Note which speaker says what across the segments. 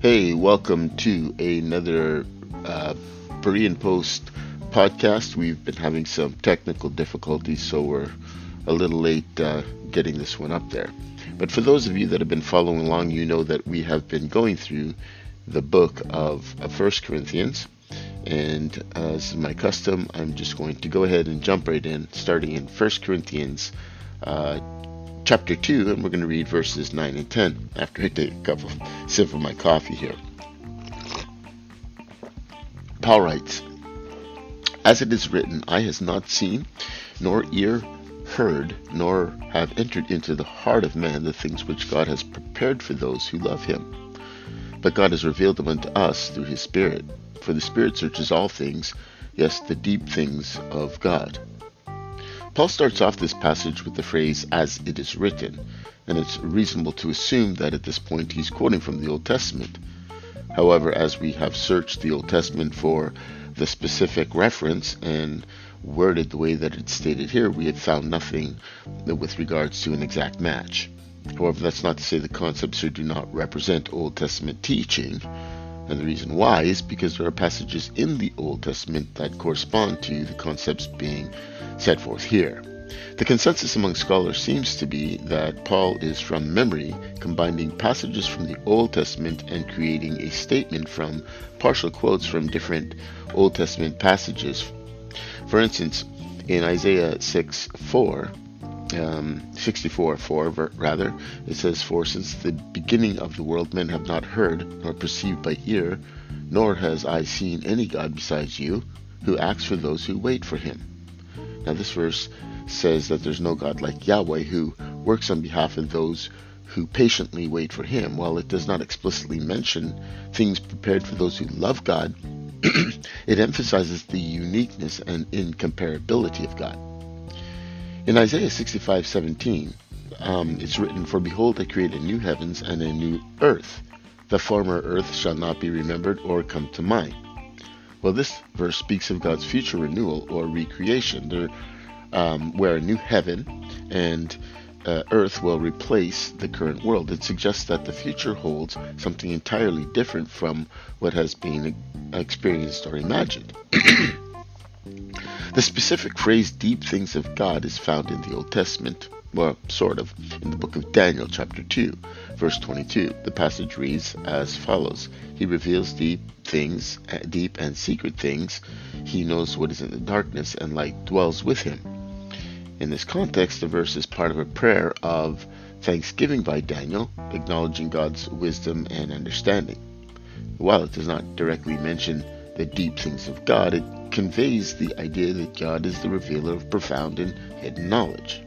Speaker 1: Hey, welcome to another uh, Berean Post podcast. We've been having some technical difficulties, so we're a little late uh, getting this one up there. But for those of you that have been following along, you know that we have been going through the book of First Corinthians. And as my custom, I'm just going to go ahead and jump right in, starting in First Corinthians uh, chapter 2, and we're going to read verses 9 and 10 after Eye take a couple sip of my coffee here. Paul writes, As it is written, I has not seen, nor ear heard, nor have entered into the heart of man the things which God has prepared for those who love him. But God has revealed them unto us through his Spirit. For the Spirit searches all things, yes, the deep things of God. Paul starts off this passage with the phrase, as it is written, and it's reasonable to assume that at this point he's quoting from the Old Testament. However, as we have searched the Old Testament for the specific reference and worded the way that it's stated here, we have found nothing with regards to an exact match. However, that's not to say the concepts here do not represent Old Testament teaching. And the reason why is because there are passages in the Old Testament that correspond to the concepts being set forth here. The consensus among scholars seems to be that Paul is from memory combining passages from the Old Testament and creating a statement from partial quotes from different Old Testament passages. For instance, in Isaiah 6 4, um, 64 4 rather, it says, For since the beginning of the world men have not heard, nor perceived by ear, nor has eye seen any God besides you, who acts for those who wait for him. Now, this verse says that there's no God like Yahweh who works on behalf of those who patiently wait for Him. While it does not explicitly mention things prepared for those who love God, it emphasizes the uniqueness and incomparability of God. In Isaiah 65:17, um, it's written, "For behold, I create a new heavens and a new earth. The former earth shall not be remembered or come to mind." Well, this verse speaks of God's future renewal or recreation, there, um, where a new heaven and uh, earth will replace the current world. It suggests that the future holds something entirely different from what has been experienced or imagined. the specific phrase deep things of God is found in the Old Testament well, sort of, in the book of Daniel, chapter 2, verse 22. The passage reads as follows He reveals deep things, uh, deep and secret things. He knows what is in the darkness, and light dwells with him. In this context, the verse is part of a prayer of thanksgiving by Daniel, acknowledging God's wisdom and understanding. While it does not directly mention the deep things of God, it conveys the idea that God is the revealer of profound and hidden knowledge.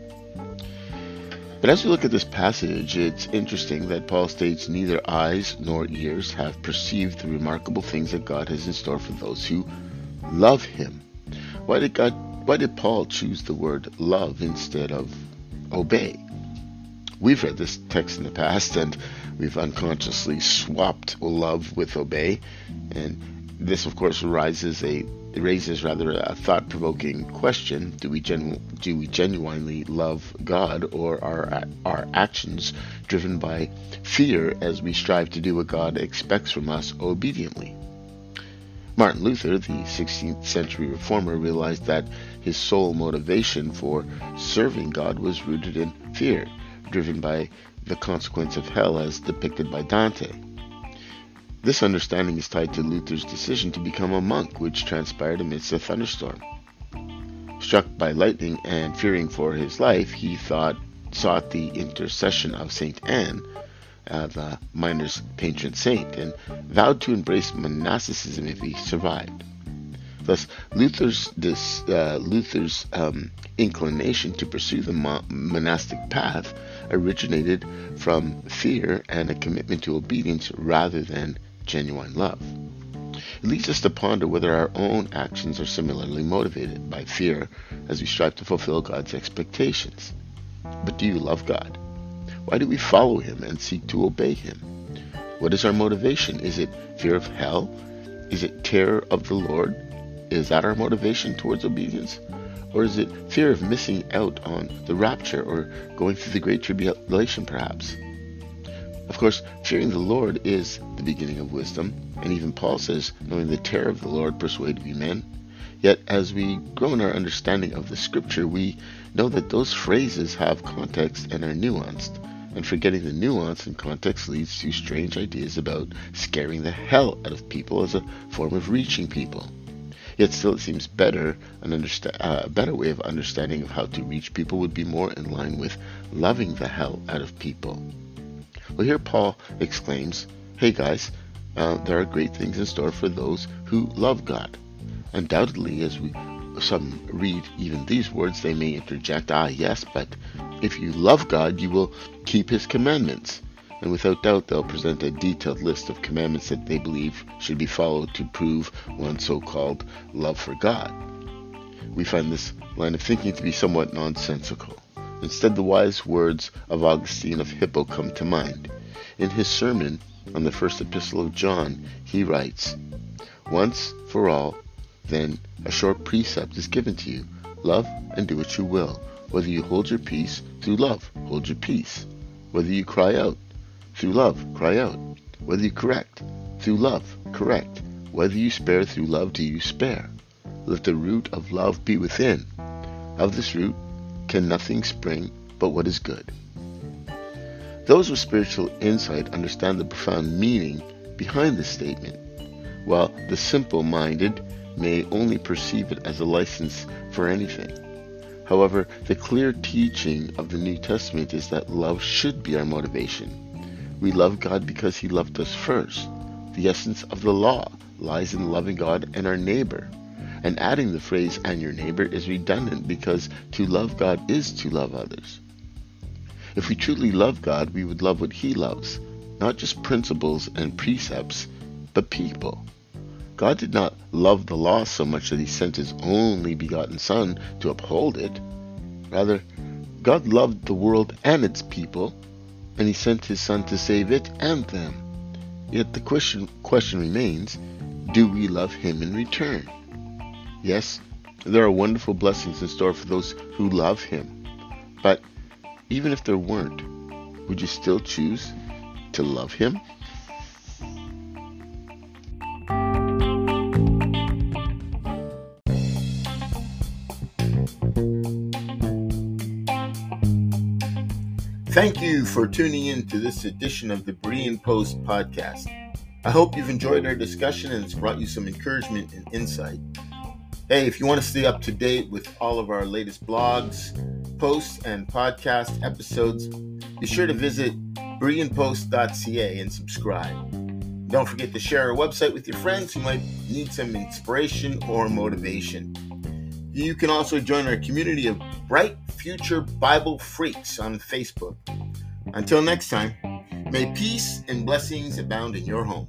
Speaker 1: But as we look at this passage, it's interesting that Paul states neither eyes nor ears have perceived the remarkable things that God has in store for those who love him. Why did God why did Paul choose the word love instead of obey? We've read this text in the past and we've unconsciously swapped love with obey. And this of course arises a it raises rather a thought-provoking question: Do we genu- do we genuinely love God, or are our actions driven by fear as we strive to do what God expects from us obediently? Martin Luther, the 16th century reformer, realized that his sole motivation for serving God was rooted in fear, driven by the consequence of hell as depicted by Dante. This understanding is tied to Luther's decision to become a monk, which transpired amidst a thunderstorm. Struck by lightning and fearing for his life, he thought sought the intercession of Saint Anne, uh, the miner's patron saint, and vowed to embrace monasticism if he survived. Thus, Luther's this uh, Luther's um, inclination to pursue the mo- monastic path originated from fear and a commitment to obedience rather than genuine love. It leads us to ponder whether our own actions are similarly motivated by fear as we strive to fulfill God's expectations. But do you love God? Why do we follow Him and seek to obey Him? What is our motivation? Is it fear of hell? Is it terror of the Lord? Is that our motivation towards obedience? Or is it fear of missing out on the rapture or going through the great tribulation, perhaps? Of course, fearing the Lord is the beginning of wisdom, and even Paul says, knowing the terror of the Lord persuaded you men. Yet, as we grow in our understanding of the Scripture, we know that those phrases have context and are nuanced, and forgetting the nuance and context leads to strange ideas about scaring the hell out of people as a form of reaching people. Yet still, it seems better an understa- uh, a better way of understanding of how to reach people would be more in line with loving the hell out of people. Well, here Paul exclaims, Hey guys, uh, there are great things in store for those who love God. Undoubtedly, as we some read even these words, they may interject, Ah, yes, but if you love God, you will keep his commandments. And without doubt, they'll present a detailed list of commandments that they believe should be followed to prove one's so called love for God. We find this line of thinking to be somewhat nonsensical. Instead, the wise words of Augustine of Hippo come to mind. In his sermon on the first epistle of John, he writes, Once for all, then, a short precept is given to you love and do what you will. Whether you hold your peace, through love, hold your peace. Whether you cry out, through love, cry out. Whether you correct, through love, correct. Whether you spare, through love, do you spare. Let the root of love be within. Of this root, can nothing spring but what is good. Those with spiritual insight understand the profound meaning behind this statement, while the simple minded may only perceive it as a license for anything. However, the clear teaching of the New Testament is that love should be our motivation. We love God because He loved us first. The essence of the law lies in loving God and our neighbor. And adding the phrase and your neighbor is redundant because to love God is to love others. If we truly love God, we would love what He loves, not just principles and precepts, but people. God did not love the law so much that He sent His only begotten Son to uphold it. Rather, God loved the world and its people, and He sent His Son to save it and them. Yet the question, question remains do we love Him in return? Yes, there are wonderful blessings in store for those who love Him. But even if there weren't, would you still choose to love Him? Thank you for tuning in to this edition of the Berean Post podcast. I hope you've enjoyed our discussion and it's brought you some encouragement and insight. Hey, if you want to stay up to date with all of our latest blogs, posts, and podcast episodes, be sure to visit bereanpost.ca and subscribe. Don't forget to share our website with your friends who might need some inspiration or motivation. You can also join our community of bright future Bible freaks on Facebook. Until next time, may peace and blessings abound in your home.